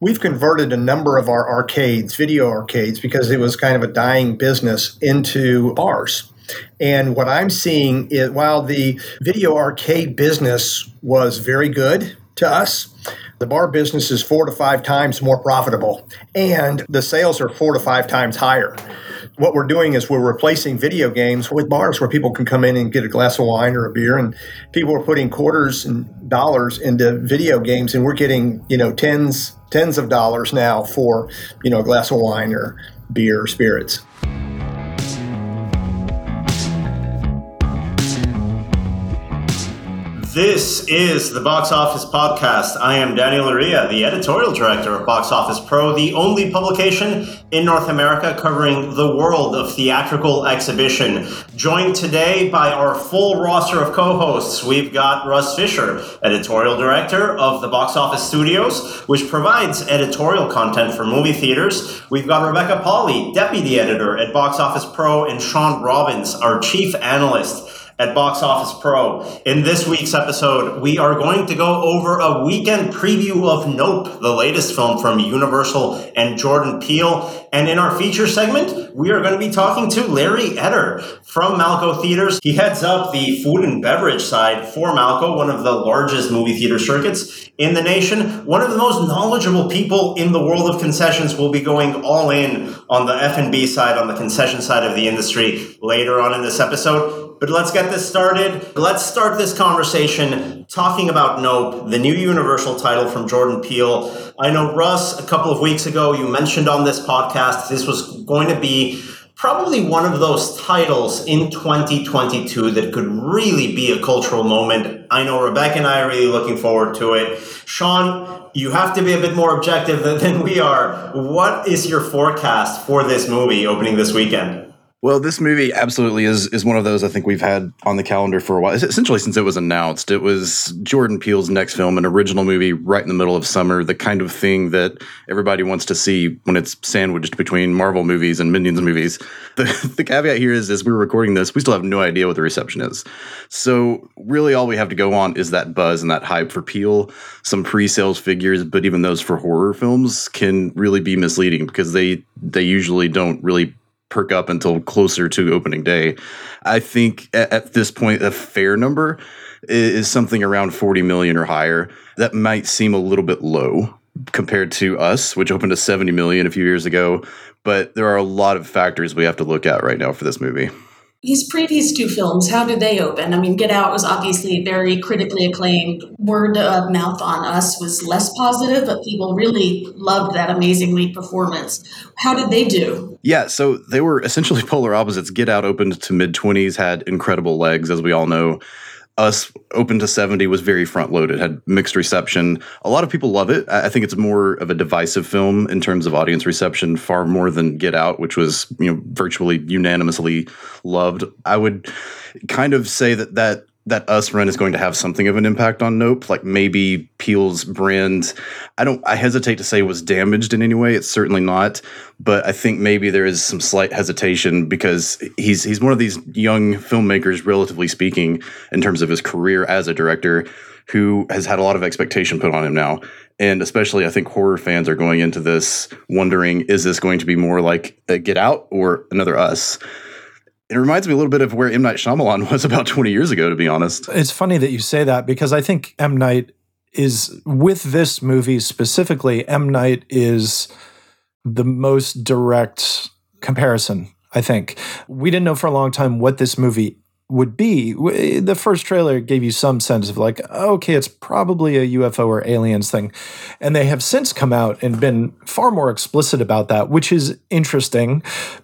We've converted a number of our arcades, video arcades, because it was kind of a dying business, into bars. And what I'm seeing is while the video arcade business was very good to us, the bar business is four to five times more profitable, and the sales are four to five times higher what we're doing is we're replacing video games with bars where people can come in and get a glass of wine or a beer and people are putting quarters and dollars into video games and we're getting you know tens tens of dollars now for you know a glass of wine or beer or spirits This is the Box Office Podcast. I am Daniel Loria, the editorial director of Box Office Pro, the only publication in North America covering the world of theatrical exhibition. Joined today by our full roster of co hosts, we've got Russ Fischer, editorial director of the Box Office Studios, which provides editorial content for movie theaters. We've got Rebecca Pahle, deputy editor at Box Office Pro, and Shawn Robbins, our chief analyst at Box Office Pro. In this week's episode, we are going to go over a weekend preview of Nope, the latest film from Universal and Jordan Peele. And in our feature segment, we are going to be talking to Larry Etter from Malco Theaters. He heads up the food and beverage side for Malco, one of the largest movie theater circuits in the nation. One of the most knowledgeable people in the world of concessions will be going all in on the F&B side, on the concession side of the industry later on in this episode. But let's get this started. Let's start this conversation talking about Nope, the new Universal title from Jordan Peele. I know, Russ, a couple of weeks ago, you mentioned on this podcast this was going to be probably one of those titles in 2022 that could really be a cultural moment. I know Rebecca and I are really looking forward to it. Sean, you have to be a bit more objective than we are. What is your forecast for this movie opening this weekend? Well, this movie absolutely is is one of those I think we've had on the calendar for a while. Essentially, since it was announced, it was Jordan Peele's next film, an original movie right in the middle of summer, the kind of thing that everybody wants to see when it's sandwiched between Marvel movies and Minions movies. The, the caveat here is, as we're recording this, we still have no idea what the reception is. So, really, all we have to go on is that buzz and that hype for Peele, some pre-sales figures, but even those for horror films can really be misleading because they they usually don't really perk up until closer to opening day. I think at, at this point, a fair number is, is something around 40 million or higher. That might seem a little bit low compared to us, which opened to 70 million a few years ago. But there are a lot of factors we have to look at right now for this movie his previous two films, how did they open? I mean, Get Out was obviously very critically acclaimed. Word of mouth on us was less positive, but people really loved that amazingly performance. How did they do? Yeah, so they were essentially polar opposites. Get Out opened to mid 20s, had incredible legs, as we all know us open to 70 was very front loaded had mixed reception. A lot of people love it. I think it's more of a divisive film in terms of audience reception far more than get out which was you know virtually unanimously loved. I would kind of say that that that us run is going to have something of an impact on Nope. Like maybe Peele's brand, I don't, I hesitate to say was damaged in any way. It's certainly not, but I think maybe there is some slight hesitation because he's he's one of these young filmmakers, relatively speaking, in terms of his career as a director, who has had a lot of expectation put on him now. And especially, I think horror fans are going into this wondering: Is this going to be more like a Get Out or another Us? It reminds me a little bit of where M. Night Shyamalan was about 20 years ago, to be honest. It's funny that you say that because I think M. Night is, with this movie specifically, M. Night is the most direct comparison, I think. We didn't know for a long time what this movie would be. The first trailer gave you some sense of like, okay, it's probably a UFO or aliens thing. And they have since come out and been far more explicit about that, which is interesting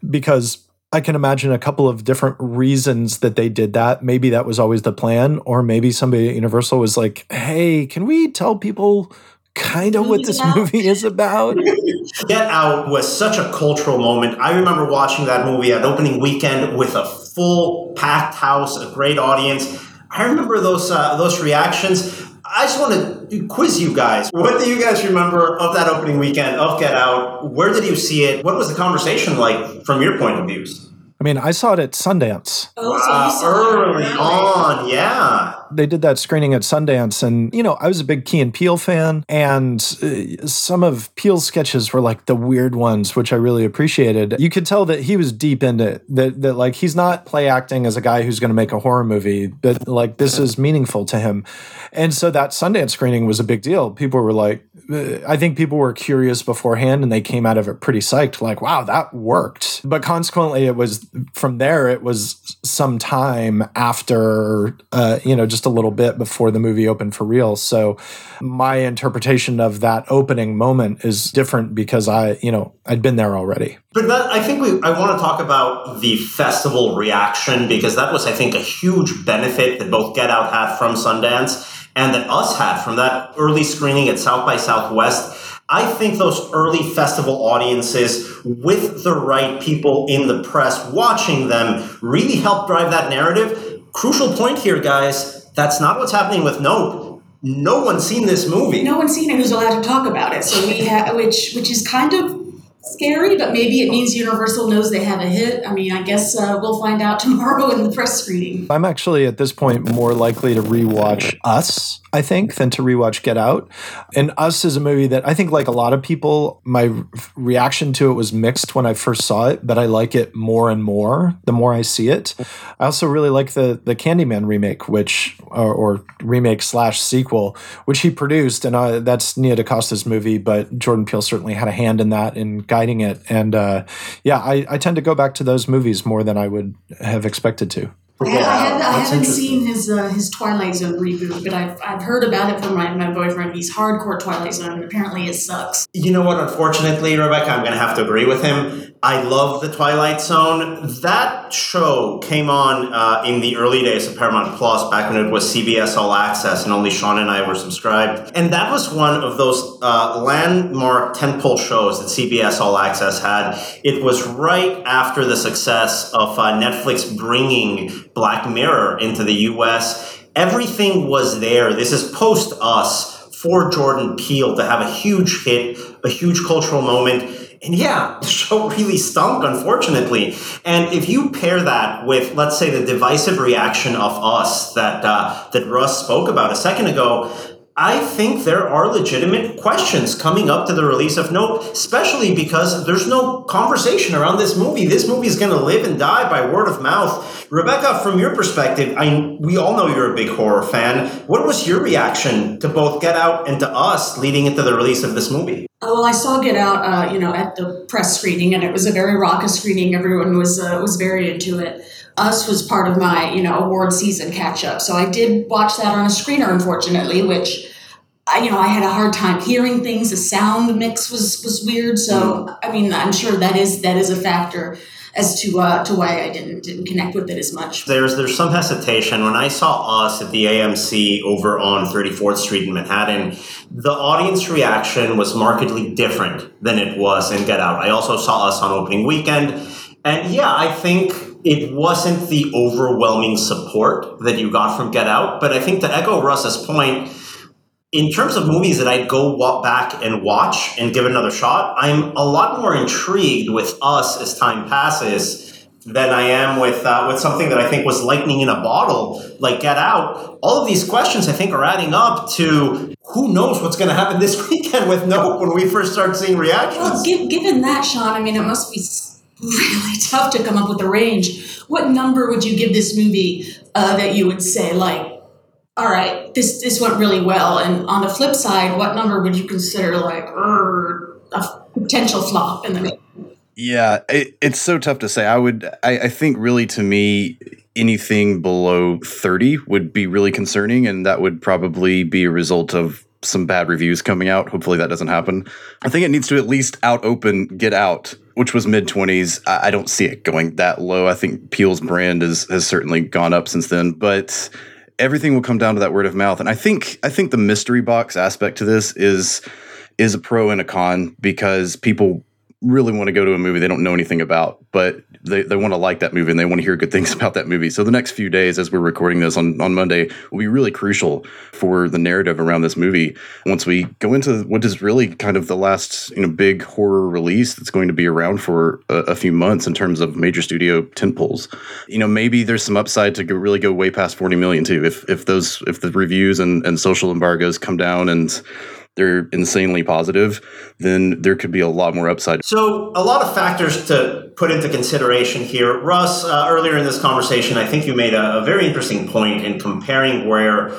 because I can imagine a couple of different reasons that they did that. Maybe that was always the plan, or maybe somebody at Universal was like, hey, can we tell people kind of what this movie is about? Get Out was such a cultural moment. I remember watching that movie at opening weekend with a full packed house, a great audience. I remember those uh, those reactions. I just want to quiz you guys. What do you guys remember of that opening weekend of Get Out? Where did you see it? What was the conversation like from your point of views? I mean, I saw it at Sundance. Oh, so uh, early on, yeah. They did that screening at Sundance, and you know, I was a big Key and Peele fan, and uh, some of Peele's sketches were like the weird ones, which I really appreciated. You could tell that he was deep into it. That that like he's not play acting as a guy who's going to make a horror movie, but like this is meaningful to him. And so that Sundance screening was a big deal. People were like, I think people were curious beforehand, and they came out of it pretty psyched, like, wow, that worked. But consequently, it was from there. It was some time after, uh, you know, just a little bit before the movie opened for real. So my interpretation of that opening moment is different because I, you know, I'd been there already. But that, I think we, I want to talk about the festival reaction because that was, I think, a huge benefit that both Get Out had from Sundance and that us had from that early screening at South by Southwest. I think those early festival audiences with the right people in the press watching them really helped drive that narrative. Crucial point here, guys. That's not what's happening with Nope. No one's seen this movie. No one's seen it who's allowed to talk about it. So we have, which which is kind of scary, but maybe it means Universal knows they have a hit. I mean, I guess uh, we'll find out tomorrow in the press screening. I'm actually at this point more likely to rewatch Us, I think, than to rewatch Get Out. And Us is a movie that I think, like a lot of people, my reaction to it was mixed when I first saw it, but I like it more and more the more I see it. I also really like the the Candyman remake, which or, or remake slash sequel, which he produced, and uh, that's Nia DaCosta's movie, but Jordan Peele certainly had a hand in that in guiding it. And uh, yeah, I, I tend to go back to those movies more than I would have expected to. I, Yeah, I, had, I haven't seen his uh, his Twilight Zone reboot, but I've, I've heard about it from my, my boyfriend. He's hardcore Twilight Zone, and apparently it sucks. You know what? Unfortunately, Rebecca, I'm going to have to agree with him. I love The Twilight Zone. That show came on uh, in the early days of Paramount Plus, back when it was CBS All Access, and only Sean and I were subscribed. And that was one of those uh, landmark tentpole shows that CBS All Access had. It was right after the success of uh, Netflix bringing Black Mirror into the U.S. Everything was there. This is post Us for Jordan Peele to have a huge hit, a huge cultural moment. And yeah, the show really stunk, unfortunately. And if you pair that with, let's say, the divisive reaction of us that uh, that Russ spoke about a second ago, I think there are legitimate questions coming up to the release of Nope, especially because there's no conversation around this movie. This movie is going to live and die by word of mouth. Rebecca, from your perspective, I we all know you're a big horror fan. What was your reaction to both Get Out and to Us leading into the release of this movie? Oh, well, I saw Get Out, uh, you know, at the press screening, and it was a very raucous screening. Everyone was uh, was very into it. Us was part of my, you know, award season catch up, so I did watch that on a screener, unfortunately, which. I, you know, I had a hard time hearing things. The sound mix was was weird. So, I mean, I'm sure that is that is a factor as to uh, to why I didn't didn't connect with it as much. There's there's some hesitation when I saw us at the AMC over on 34th Street in Manhattan. The audience reaction was markedly different than it was in Get Out. I also saw us on opening weekend, and yeah, I think it wasn't the overwhelming support that you got from Get Out. But I think to echo Russ's point, in terms of movies that I'd go walk back and watch and give another shot, I'm a lot more intrigued with us as time passes than I am with uh, with something that I think was lightning in a bottle, like Get Out. All of these questions I think are adding up to who knows what's going to happen this weekend with Nope when we first start seeing reactions. Well, gi- given that, Sean, I mean, it must be really tough to come up with a range. What number would you give this movie uh, that you would say, like, all right, this this went really well? And on the flip side, what number would you consider like er, a potential flop in the movie? Yeah, it, it's so tough to say. I would, I, I think, really, to me, anything below thirty would be really concerning, and that would probably be a result of some bad reviews coming out. Hopefully, that doesn't happen. I think it needs to at least out open Get Out, which was mid twenties. I, I don't see it going that low. I think Peele's brand is, has certainly gone up since then, but everything will come down to that word of mouth. And I think, I think the mystery box aspect to this is is a pro and a con because people really want to go to a movie they don't know anything about, but they, they want to like that movie and they want to hear good things about that movie. So the next few days, as we're recording this on, on Monday, will be really crucial for the narrative around this movie. Once we go into what is really kind of the last you know big horror release that's going to be around for a, a few months in terms of major studio tentpoles, you know maybe there's some upside to go, really go way past 40 million too. If if those if the reviews and, and social embargoes come down and they're insanely positive, then there could be a lot more upside. So, a lot of factors to put into consideration here. Russ, uh, earlier in this conversation, I think you made a, a very interesting point in comparing where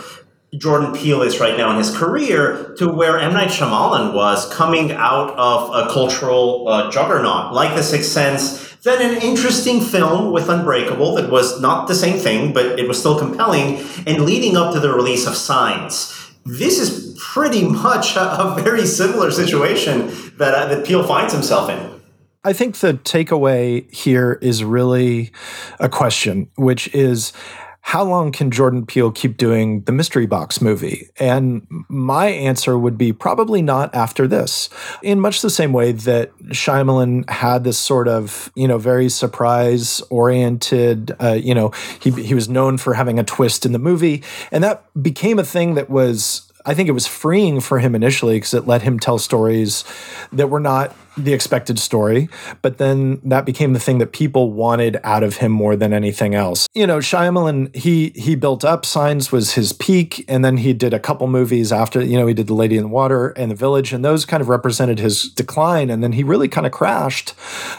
Jordan Peele is right now in his career to where M. Night Shyamalan was coming out of a cultural uh, juggernaut like The Sixth Sense. Then an interesting film with Unbreakable that was not the same thing, but it was still compelling, and leading up to the release of Signs this is pretty much a, a very similar situation that, uh, that Peele finds himself in. I think the takeaway here is really a question, which is how long can Jordan Peele keep doing the mystery box movie? And my answer would be probably not after this. In much the same way that Shyamalan had this sort of, you know, very surprise oriented, uh, you know, he, he was known for having a twist in the movie. And that became a thing that was I think it was freeing for him initially because it let him tell stories that were not the expected story, but then that became the thing that people wanted out of him more than anything else. You know, Shyamalan, he he built up. Signs was his peak, and then he did a couple movies after. You know, he did The Lady in the Water and The Village, and those kind of represented his decline. And then he really kind of crashed,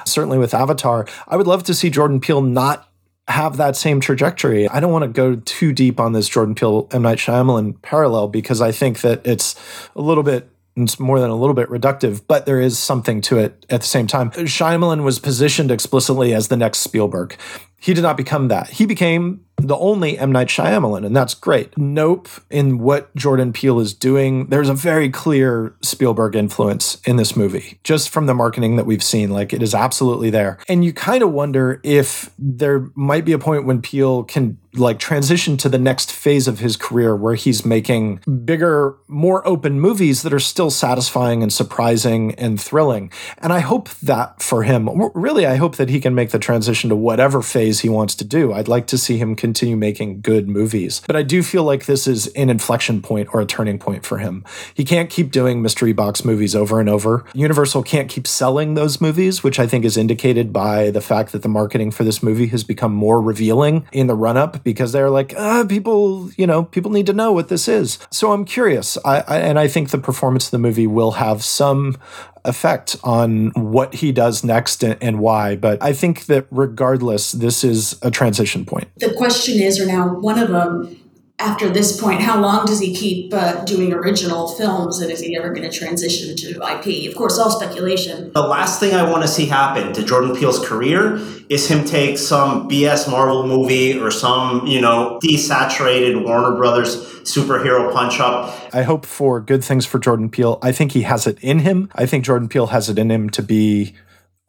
certainly with Avatar. I would love to see Jordan Peele not have that same trajectory. I don't want to go too deep on this Jordan Peele M Night Shyamalan parallel because I think that it's a little bit it's more than a little bit reductive, but there is something to it at the same time. Shyamalan was positioned explicitly as the next Spielberg. He did not become that. He became the only M. Night Shyamalan, and that's great. Nope, in what Jordan Peele is doing, there's a very clear Spielberg influence in this movie, just from the marketing that we've seen. Like, it is absolutely there. And you kind of wonder if there might be a point when Peele can like transition to the next phase of his career where he's making bigger, more open movies that are still satisfying and surprising and thrilling. And I hope that for him, really, I hope that he can make the transition to whatever phase he wants to do. I'd like to see him continue making good movies. But I do feel like this is an inflection point or a turning point for him. He can't keep doing mystery box movies over and over. Universal can't keep selling those movies, which I think is indicated by the fact that the marketing for this movie has become more revealing in the run up because they're like, ah, people, you know, people need to know what this is. So I'm curious. I, I, and I think the performance of the movie will have some effect on what he does next and, and, why. But I think that regardless, this is a transition point. The question is, or now one of them after this point, how long does he keep uh, doing original films and is he ever going to transition to IP? Of course, all speculation. The last thing I want to see happen to Jordan Peele's career is him take some BS Marvel movie or some, you know, desaturated Warner Brothers superhero punch up. I hope for good things for Jordan Peele. I think he has it in him. I think Jordan Peele has it in him to be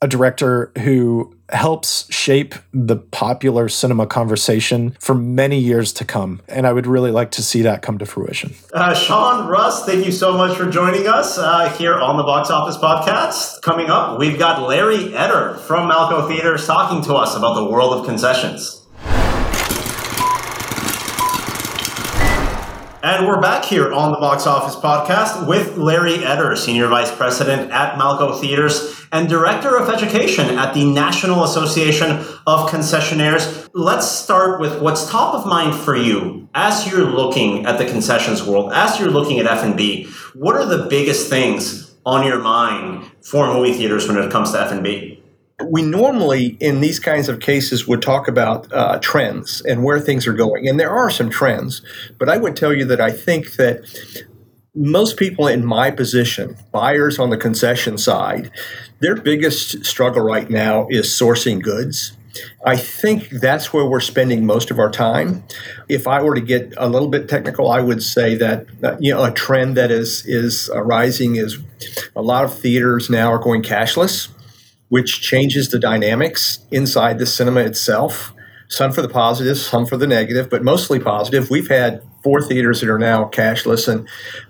a director who helps shape the popular cinema conversation for many years to come. And I would really like to see that come to fruition. Uh, Sean, Russ, thank you so much for joining us uh, here on the Box Office Podcast. Coming up, we've got Larry Etter from Malco Theaters talking to us about the world of concessions. And we're back here on the Box Office Podcast with Larry Etter, Senior Vice President at Malco Theaters and Director of Education at the National Association of Concessionaires. Let's start with what's top of mind for you as you're looking at the concessions world, as you're looking at F&B. What are the biggest things on your mind for movie theaters when it comes to F&B? We normally in these kinds of cases would talk about uh, trends and where things are going and there are some trends but i would tell you that i think that most people in my position buyers on the concession side their biggest struggle right now is sourcing goods I think that's where we're spending most of our time. If I were to get a little bit technical, I would say that uh, you know a trend that is is rising is a lot of theaters now are going cashless which changes the dynamics inside the cinema itself. Some for the positive, some for the negative, but mostly positive. We've had four theaters that are now cashless, and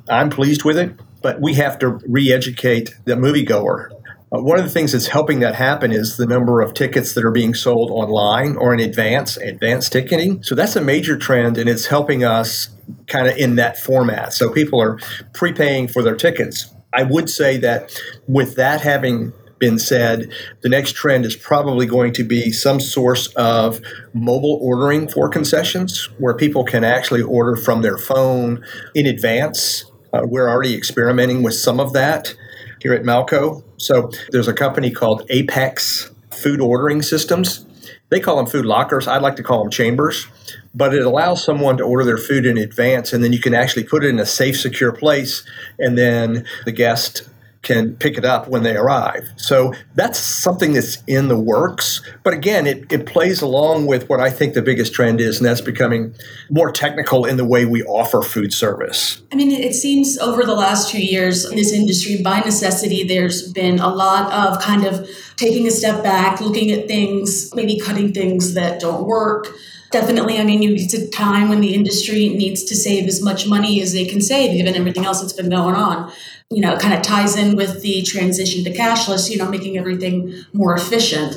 I'm pleased with it. But we have to re educate the moviegoer Uh, one of the things that's helping that happen is the number of tickets that are being sold online or in advance, advanced ticketing. So that's a major trend, and it's helping us kind of in that format. So people are prepaying for their tickets. I would say that with that having been said, the next trend is probably going to be some source of mobile ordering for concessions where people can actually order from their phone in advance. Uh, we're already experimenting with some of that here at Malco. So there's a company called Apex Food Ordering Systems. They call them food lockers. I'd like to call them chambers, but it allows someone to order their food in advance and then you can actually put it in a safe, secure place and then the guest can pick it up when they arrive. So that's something that's in the works. But again, it, it plays along with what I think the biggest trend is, and that's becoming more technical in the way we offer food service. I mean, it seems over the last two years in this industry, by necessity, there's been a lot of kind of taking a step back, looking at things, maybe cutting things that don't work. Definitely, I mean, it's a time when the industry needs to save as much money as they can save, given everything else that's been going on you know, it kind of ties in with the transition to cashless, you know, making everything more efficient.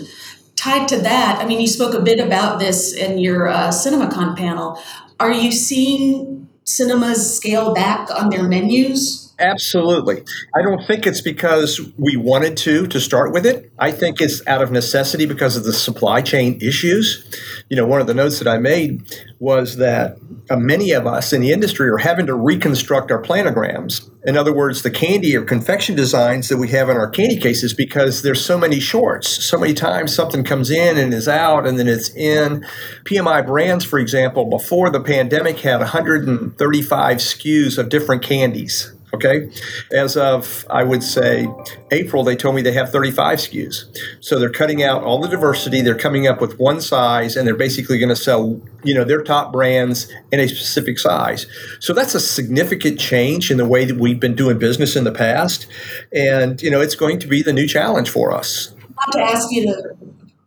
Tied to that, I mean, you spoke a bit about this in your uh, CinemaCon panel. Are you seeing cinemas scale back on their menus? Absolutely. I don't think it's because we wanted to to start with it. I think it's out of necessity because of the supply chain issues. You know, one of the notes that I made was that uh, many of us in the industry are having to reconstruct our planograms. In other words, the candy or confection designs that we have in our candy cases because there's so many shorts. So many times something comes in and is out and then it's in. PMI Brands, for example, before the pandemic had 135 SKUs of different candies Okay. As of, I would say, April, they told me they have 35 SKUs. So they're cutting out all the diversity. They're coming up with one size and they're basically going to sell, you know, their top brands in a specific size. So that's a significant change in the way that we've been doing business in the past. And, you know, it's going to be the new challenge for us. Not to ask you to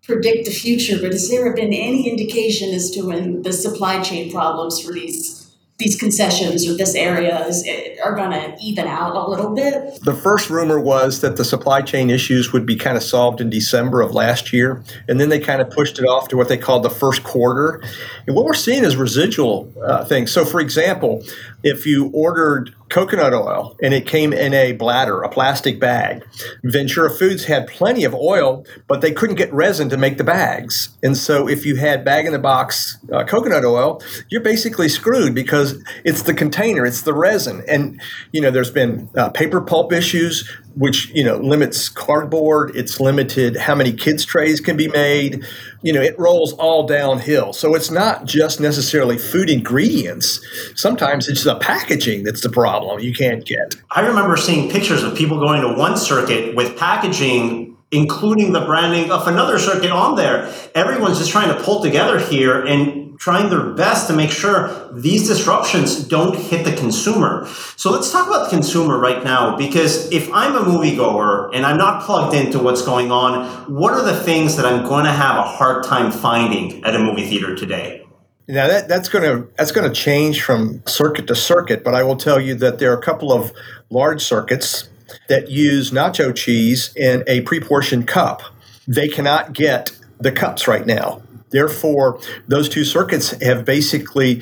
predict the future, but has there been any indication as to when the supply chain problems for these these concessions or this area is, are going to even out a little bit. The first rumor was that the supply chain issues would be kind of solved in December of last year, and then they kind of pushed it off to what they called the first quarter. And what we're seeing is residual uh, things. So, for example, if you ordered coconut oil and it came in a bladder, a plastic bag. Ventura Foods had plenty of oil, but they couldn't get resin to make the bags. And so if you had bag in the box uh, coconut oil, you're basically screwed because it's the container, it's the resin. And, you know, there's been uh, paper pulp issues which you know limits cardboard. It's limited how many kids trays can be made. You know it rolls all downhill. So it's not just necessarily food ingredients. Sometimes it's the packaging that's the problem you can't get. I remember seeing pictures of people going to one circuit with packaging including the branding of another circuit on there. Everyone's just trying to pull together here and trying their best to make sure these disruptions don't hit the consumer. So let's talk about the consumer right now because if I'm a moviegoer and I'm not plugged into what's going on, what are the things that I'm going to have a hard time finding at a movie theater today? Now that, that's going to that's going to change from circuit to circuit, but I will tell you that there are a couple of large circuits that use nacho cheese in a pre-portioned cup. They cannot get the cups right now. Therefore, those two circuits have basically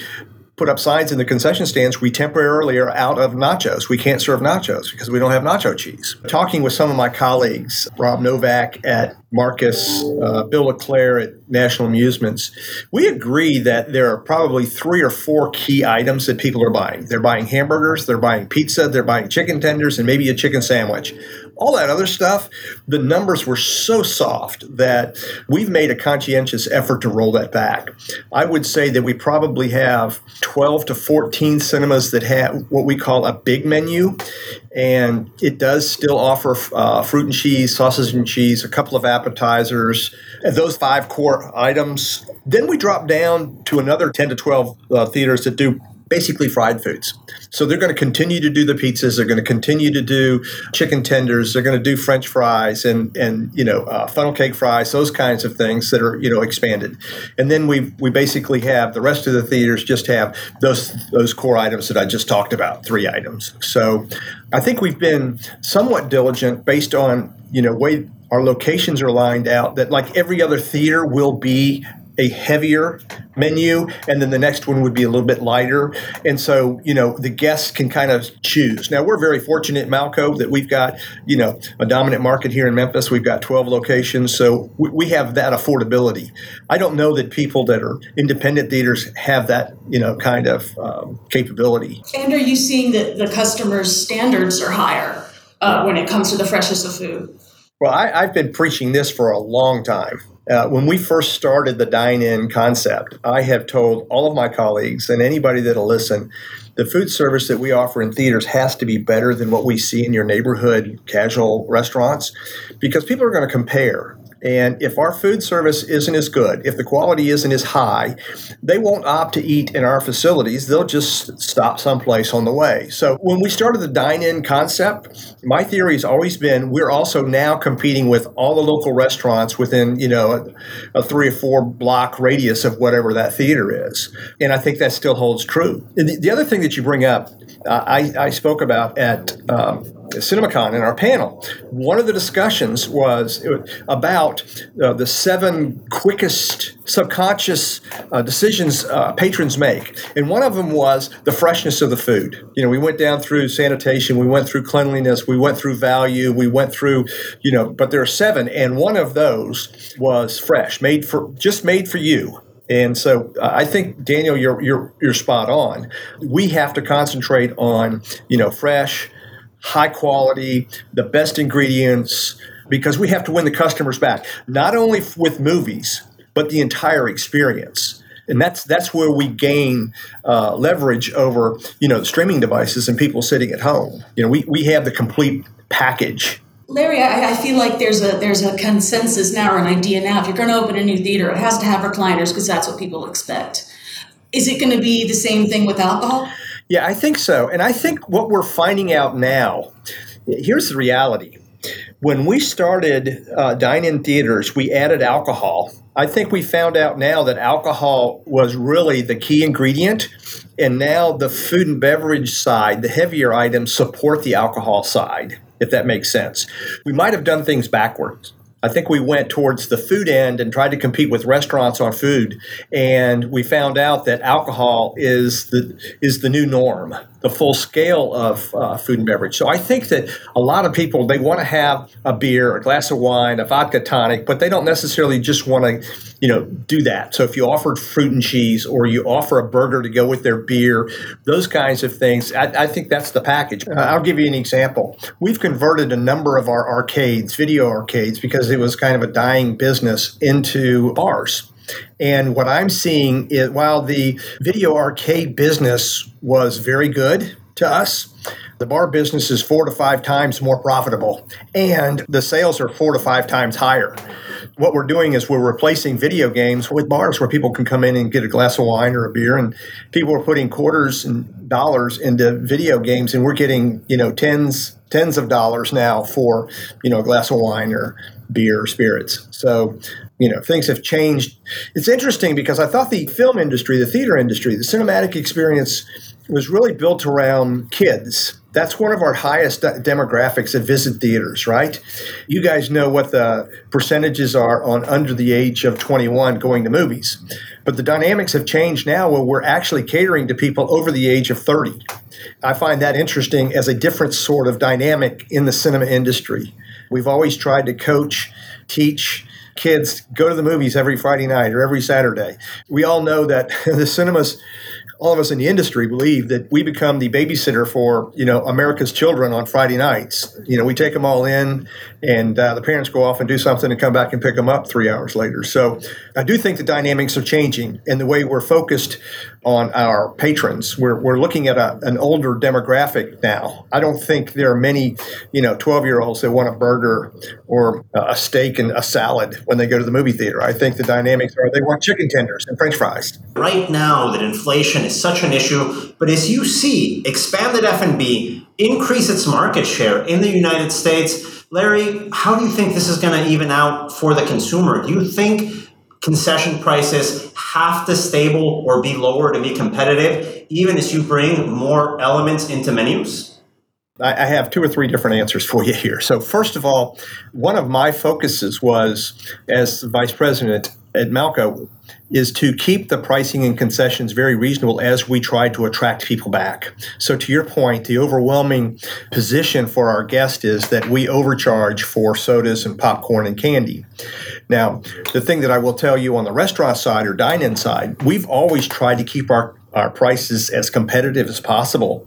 put up signs in the concession stands we temporarily are out of nachos. We can't serve nachos because we don't have nacho cheese. Talking with some of my colleagues, Rob Novak at Marcus, uh, Bill LeClaire at National Amusements, we agree that there are probably three or four key items that people are buying. They're buying hamburgers, they're buying pizza, they're buying chicken tenders, and maybe a chicken sandwich all that other stuff, the numbers were so soft that we've made a conscientious effort to roll that back. I would say that we probably have 12 to 14 cinemas that have what we call a big menu, and it does still offer uh, fruit and cheese, sausage and cheese, a couple of appetizers, those five core items. Then we drop down to another 10 to 12 uh, theaters that do basically fried foods. So they're going to continue to do the pizzas. They're going to continue to do chicken tenders. They're going to do French fries and and you know uh, funnel cake fries, those kinds of things that are you know expanded. And then we we basically have the rest of the theaters just have those those core items that I just talked about, three items. So I think we've been somewhat diligent based on you know way our locations are lined out that like every other theater will be a heavier menu and then the next one would be a little bit lighter. And so you know the guests can kind of choose. Now we're very fortunate malco that we've got you know a dominant market here in memphis. We've got 12 locations so we, we have that affordability. I don't know that people that are independent theaters have that you know kind of um, capability. And are you seeing that the customers standards are higher uh, when it comes to the freshness of food? Well I, i've been preaching this for a long time uh, when we first started the dine in concept, I have told all of my colleagues and anybody that'll listen the food service that we offer in theaters has to be better than what we see in your neighborhood casual restaurants because people are going to compare. And if our food service isn't as good, if the quality isn't as high, they won't opt to eat in our facilities. They'll just stop someplace on the way. So when we started the dine in concept, my theory has always been we're also now competing with all the local restaurants within, you know, a, a three or four block radius of whatever that theater is. And I think that still holds true. The, the, other thing that you bring up, uh, I, I, spoke about at um, CinemaCon in our panel. One of the discussions was about uh, the seven quickest subconscious uh, decisions uh, patrons make. And one of them was the freshness of the food. You know, we went down through sanitation, we went through cleanliness, we went through value, we went through, you know, but there are seven. And one of those was fresh, made for just made for you. And so uh, I think Daniel, you're you're you're spot on. We have to concentrate on you know fresh, high quality, the best ingredients, because we have to win the customers back, not only with movies, but the entire experience. And that's that's where we gain uh, leverage over you know streaming devices and people sitting at home. You know, we, we have the complete package. Larry, I, I feel like there's a there's a consensus now or an idea now. If you're going to open a new theater, it has to have recliners because that's what people expect. Is it going to be the same thing with alcohol? Yeah, I think so. And I think what we're finding out now here's the reality. When we started uh, dine in theaters, we added alcohol. I think we found out now that alcohol was really the key ingredient. And now the food and beverage side, the heavier items, support the alcohol side, if that makes sense. We might have done things backwards. I think we went towards the food end and tried to compete with restaurants on food, and we found out that alcohol is the is the new norm the full scale of uh, food and beverage. So I think that a lot of people they want to have a beer, a glass of wine, a vodka tonic, but they don't necessarily just want to, you know, do that. So if you offered fruit and cheese or you offer a burger to go with their beer, those kinds of things, I, I think that's the package. Uh, I'll give you an example. We've converted a number of our arcades, video arcades, because it was kind of a dying business, into bars. And what I'm seeing is while the video arcade business was very good to us, the bar business is four to five times more profitable, and the sales are four to five times higher. What we're doing is we're replacing video games with bars where people can come in and get a glass of wine or a beer, and people are putting quarters and dollars into video games, and we're getting you know tens tens of dollars now for you know a glass of wine or beer or spirits. So you know things have changed. It's interesting because i thought the film industry the theater industry the cinematic experience was really built around kids. That's one of our highest demographics that visit theaters right? You guys know what the percentages are on under the age of 21 going to movies. But the dynamics have changed now where we're actually catering to people over the age of 30 i find that interesting as a different sort of dynamic in the cinema industry. We've always tried to coach teach kids go to the movies every Friday night or every Saturday. We all know that the cinemas all of us in the industry believe that we become the babysitter for you know America's children on Friday nights. You know, we take them all in, and uh, the parents go off and do something and come back and pick them up three hours later. So I do think the dynamics are changing, and the way we're focused on our patrons. We're, we're looking at a, an older demographic now. I don't think there are many, you know, 12 year olds that want a burger or a steak and a salad when they go to the movie theater. I think the dynamics are they want chicken tenders and french fries. Right now that inflation is such an issue, but as you see expanded F&B increase its market share in the United States, Larry, how do you think this is going to even out for the consumer? Do you think concession prices have to stable or be lower to be competitive, even as you bring more elements into menus? I have two or three different answers for you here. So, first of all, one of my focuses was as vice president at Malco is to keep the pricing and concessions very reasonable as we try to attract people back. So, to your point, the overwhelming position for our guest is that we overcharge for sodas and popcorn and candy. Now, the thing that I will tell you on the restaurant side or dine in side, we've always tried to keep our, our prices as competitive as possible.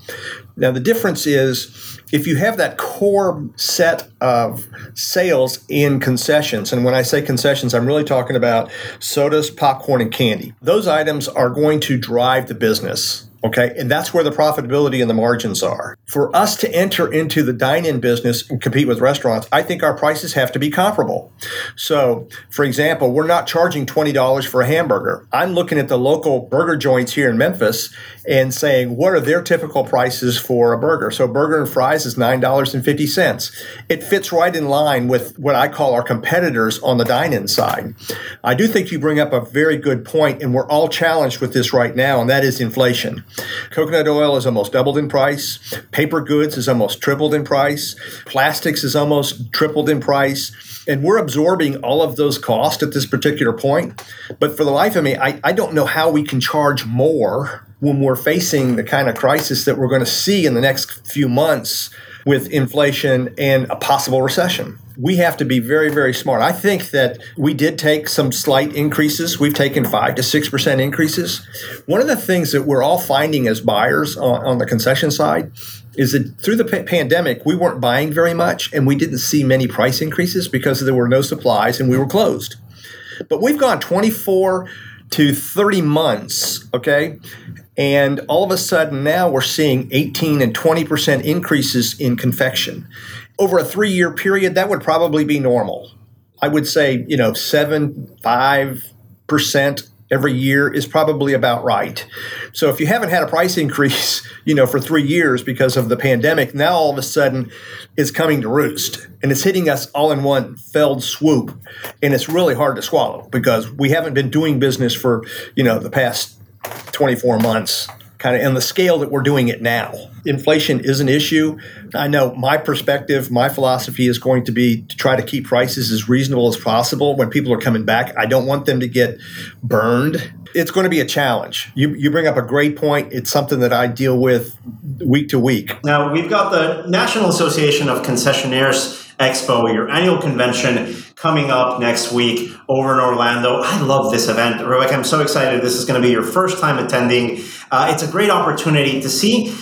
Now, the difference is if you have that core set of sales in concessions, and when I say concessions, I'm really talking about sodas, popcorn, and candy, those items are going to drive the business. Okay. And that's where the profitability and the margins are. For us to enter into the dine in business and compete with restaurants, I think our prices have to be comparable. So, for example, we're not charging $20 for a hamburger. I'm looking at the local burger joints here in Memphis and saying, what are their typical prices for a burger? So, burger and fries is $9.50. It fits right in line with what I call our competitors on the dine in side. I do think you bring up a very good point, and we're all challenged with this right now, and that is inflation. Coconut oil is almost doubled in price. Paper goods is almost tripled in price. Plastics is almost tripled in price. And we're absorbing all of those costs at this particular point. But for the life of me, I, I don't know how we can charge more when we're facing the kind of crisis that we're going to see in the next few months with inflation and a possible recession. We have to be very, very smart. I think that we did take some slight increases. We've taken five to six percent increases. One of the things that we're all finding as buyers on, on the concession side is that through the pandemic, we weren't buying very much and we didn't see many price increases because there were no supplies and we were closed. But we've gone 24 to 30 months, okay? And all of a sudden now we're seeing 18 and 20% increases in confection. Over a three year period, that would probably be normal. I would say, you know, 7, 5% every year is probably about right. So if you haven't had a price increase, you know, for three years because of the pandemic, now all of a sudden it's coming to roost and it's hitting us all in one felled swoop. And it's really hard to swallow because we haven't been doing business for, you know, the past 24 months kind of in the scale that we're doing it now. Inflation is an issue. I know my perspective, my philosophy is going to be to try to keep prices as reasonable as possible when people are coming back. I don't want them to get burned. It's going to be a challenge. You, you bring up a great point. It's something that I deal with week to week. Now, we've got the National Association of Concessionaires Expo, your annual convention coming up next week over in Orlando. I love this event. Rebecca, I'm so excited. This is going to be your first time attending. Uh, it's a great opportunity to see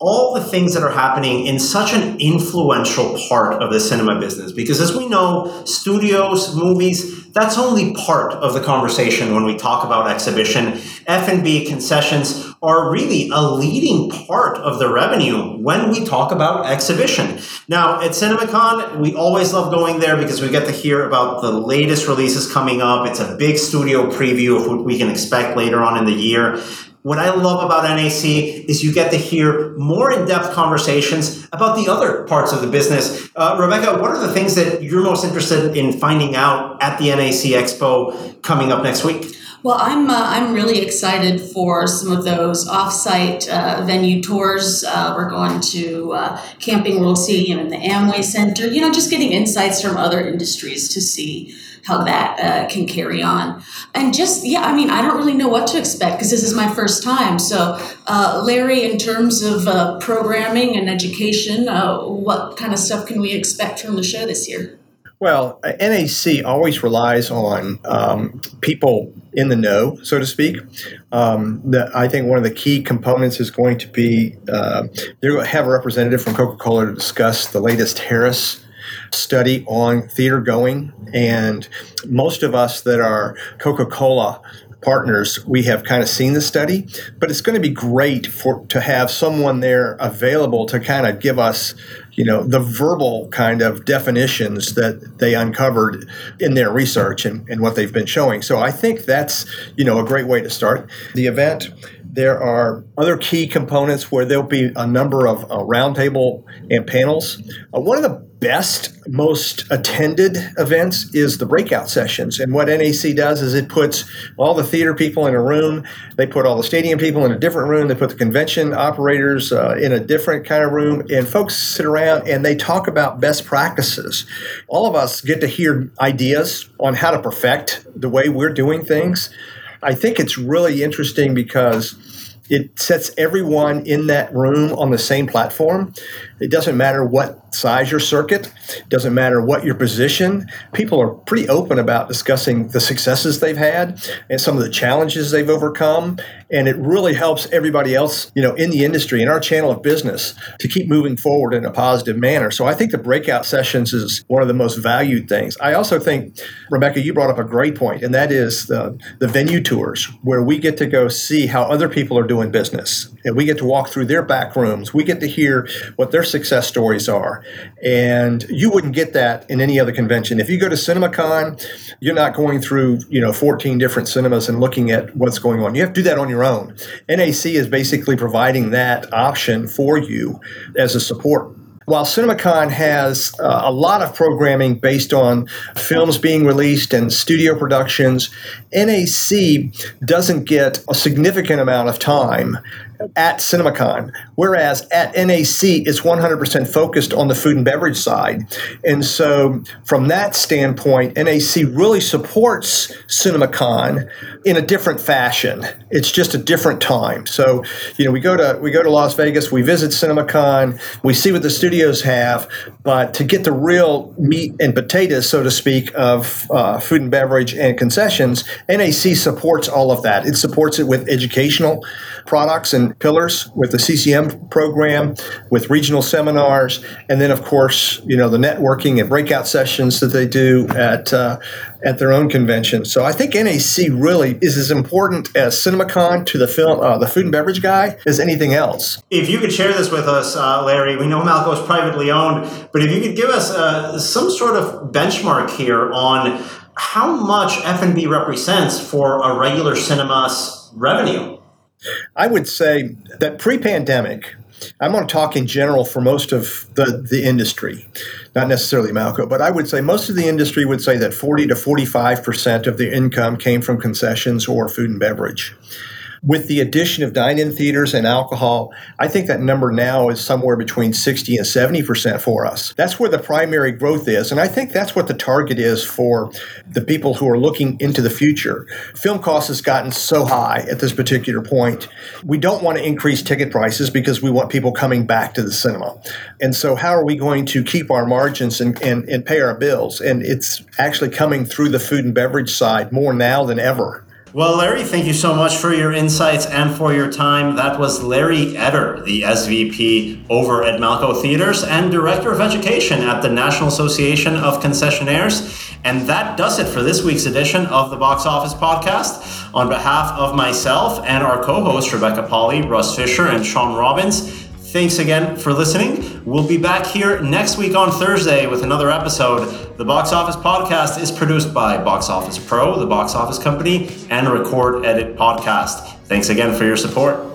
all the things that are happening in such an influential part of the cinema business. Because as we know studios movies that's only part of the conversation when we talk about exhibition. F&b concessions are really a leading part of the revenue when we talk about exhibition. Now at cinemacon we always love going there because we get to hear about the latest releases coming up. It's a big studio preview of what we can expect later on in the year what I love about NAC is you get to hear more in depth conversations about the other parts of the business. Uh, Rebecca, what are the things that you're most interested in finding out at the NAC Expo coming up next week? Well, I'm uh, I'm really excited for some of those offsite uh, venue tours. Uh, we're going to uh, Camping World Stadium and the Amway Center. You know, just getting insights from other industries to see how that uh, can carry on. And just, yeah, I mean, I don't really know what to expect because this is my first time. So, uh, Larry, in terms of uh, programming and education, uh, what kind of stuff can we expect from the show this year? Well, NAC always relies on um, people in the know, so to speak. Um, I think one of the key components is going to be uh, they're going to have a representative from Coca Cola to discuss the latest Harris study on theater going. And most of us that are Coca Cola partners, we have kind of seen the study, but it's going to be great for to have someone there available to kind of give us you know the verbal kind of definitions that they uncovered in their research and, and what they've been showing so i think that's you know a great way to start the event there are other key components where there'll be a number of uh, roundtable and panels. Uh, one of the best, most attended events is the breakout sessions. And what NAC does is it puts all the theater people in a room, they put all the stadium people in a different room, they put the convention operators uh, in a different kind of room, and folks sit around and they talk about best practices. All of us get to hear ideas on how to perfect the way we're doing things. I think it's really interesting because it sets everyone in that room on the same platform. It doesn't matter what size your circuit, doesn't matter what your position. People are pretty open about discussing the successes they've had and some of the challenges they've overcome. And it really helps everybody else, you know, in the industry, in our channel of business, to keep moving forward in a positive manner. So I think the breakout sessions is one of the most valued things. I also think, Rebecca, you brought up a great point, and that is the, the venue tours, where we get to go see how other people are doing business. And we get to walk through their back rooms. We get to hear what their success stories are. And you wouldn't get that in any other convention. If you go to CinemaCon, you're not going through, you know, 14 different cinemas and looking at what's going on. You have to do that on your own. NAC is basically providing that option for you as a support while CinemaCon has uh, a lot of programming based on films being released and studio productions, NAC doesn't get a significant amount of time at CinemaCon, whereas at NAC it's 100% focused on the food and beverage side. And so, from that standpoint, NAC really supports CinemaCon in a different fashion. It's just a different time. So, you know, we go to we go to Las Vegas, we visit CinemaCon, we see what the studios have, but to get the real meat and potatoes, so to speak, of uh, food and beverage and concessions, NAC supports all of that. It supports it with educational products and pillars with the CCM program, with regional seminars, and then of course, you know, the networking and breakout sessions that they do at uh, at their own convention. So I think NAC really is as important as CinemaCon to the film, uh, the food and beverage guy, as anything else. If you could share this with us, uh, Larry, we know Malco is privately owned, but if you could give us uh, some sort of benchmark here on how much F&B represents for a regular cinema's revenue. I would say that pre pandemic, I'm going to talk in general for most of the, the industry, not necessarily Malco, but I would say most of the industry would say that 40 to 45% of the income came from concessions or food and beverage with the addition of dine-in theaters and alcohol, I think that number now is somewhere between 60 and 70% for us. That's where the primary growth is. And I think that's what the target is for the people who are looking into the future. Film cost has gotten so high at this particular point. We don't want to increase ticket prices because we want people coming back to the cinema. And so how are we going to keep our margins and, and, and pay our bills? And it's actually coming through the food and beverage side more now than ever. Well, Larry, thank you so much for your insights and for your time. That was Larry Etter, the SVP over at Malco Theaters and Director of Education at the National Association of Concessionaires. And that does it for this week's edition of the Box Office Podcast. On behalf of myself and our co hosts, Rebecca Pahle, Russ Fischer, and Shawn Robbins, Thanks again for listening. We'll be back here next week on Thursday with another episode. The Box Office Podcast is produced by Box Office Pro, the box office company, and Record Edit Podcast. Thanks again for your support.